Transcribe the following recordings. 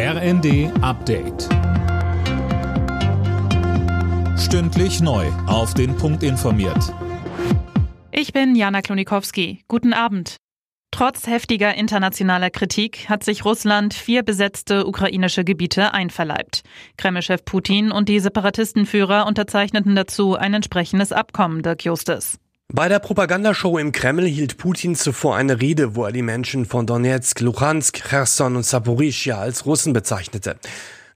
RND Update. Stündlich neu. Auf den Punkt informiert. Ich bin Jana Klonikowski. Guten Abend. Trotz heftiger internationaler Kritik hat sich Russland vier besetzte ukrainische Gebiete einverleibt. Kremlchef Putin und die Separatistenführer unterzeichneten dazu ein entsprechendes Abkommen, Dirk Justus. Bei der Propagandashow im Kreml hielt Putin zuvor eine Rede, wo er die Menschen von Donetsk, Luhansk, Cherson und Saporischia als Russen bezeichnete.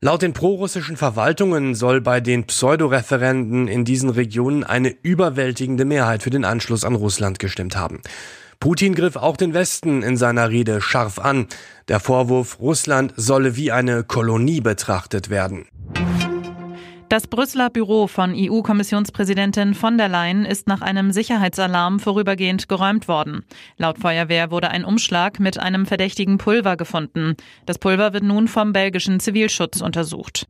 Laut den prorussischen Verwaltungen soll bei den Pseudoreferenden in diesen Regionen eine überwältigende Mehrheit für den Anschluss an Russland gestimmt haben. Putin griff auch den Westen in seiner Rede scharf an. Der Vorwurf, Russland solle wie eine Kolonie betrachtet werden. Das Brüsseler Büro von EU-Kommissionspräsidentin von der Leyen ist nach einem Sicherheitsalarm vorübergehend geräumt worden. Laut Feuerwehr wurde ein Umschlag mit einem verdächtigen Pulver gefunden. Das Pulver wird nun vom belgischen Zivilschutz untersucht.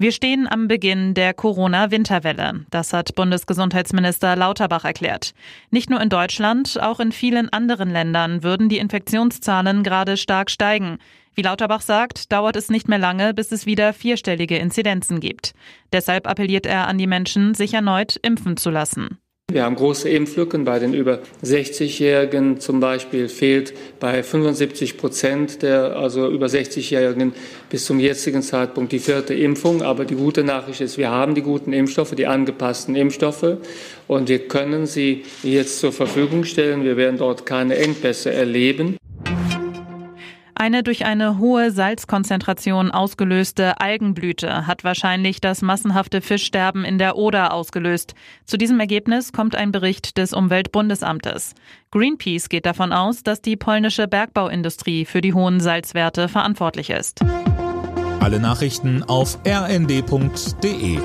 Wir stehen am Beginn der Corona-Winterwelle. Das hat Bundesgesundheitsminister Lauterbach erklärt. Nicht nur in Deutschland, auch in vielen anderen Ländern würden die Infektionszahlen gerade stark steigen. Wie Lauterbach sagt, dauert es nicht mehr lange, bis es wieder vierstellige Inzidenzen gibt. Deshalb appelliert er an die Menschen, sich erneut impfen zu lassen. Wir haben große Impflücken. Bei den über 60-Jährigen zum Beispiel fehlt bei 75 Prozent der also über 60-Jährigen bis zum jetzigen Zeitpunkt die vierte Impfung. Aber die gute Nachricht ist, wir haben die guten Impfstoffe, die angepassten Impfstoffe und wir können sie jetzt zur Verfügung stellen. Wir werden dort keine Engpässe erleben. Eine durch eine hohe Salzkonzentration ausgelöste Algenblüte hat wahrscheinlich das massenhafte Fischsterben in der Oder ausgelöst. Zu diesem Ergebnis kommt ein Bericht des Umweltbundesamtes. Greenpeace geht davon aus, dass die polnische Bergbauindustrie für die hohen Salzwerte verantwortlich ist. Alle Nachrichten auf rnd.de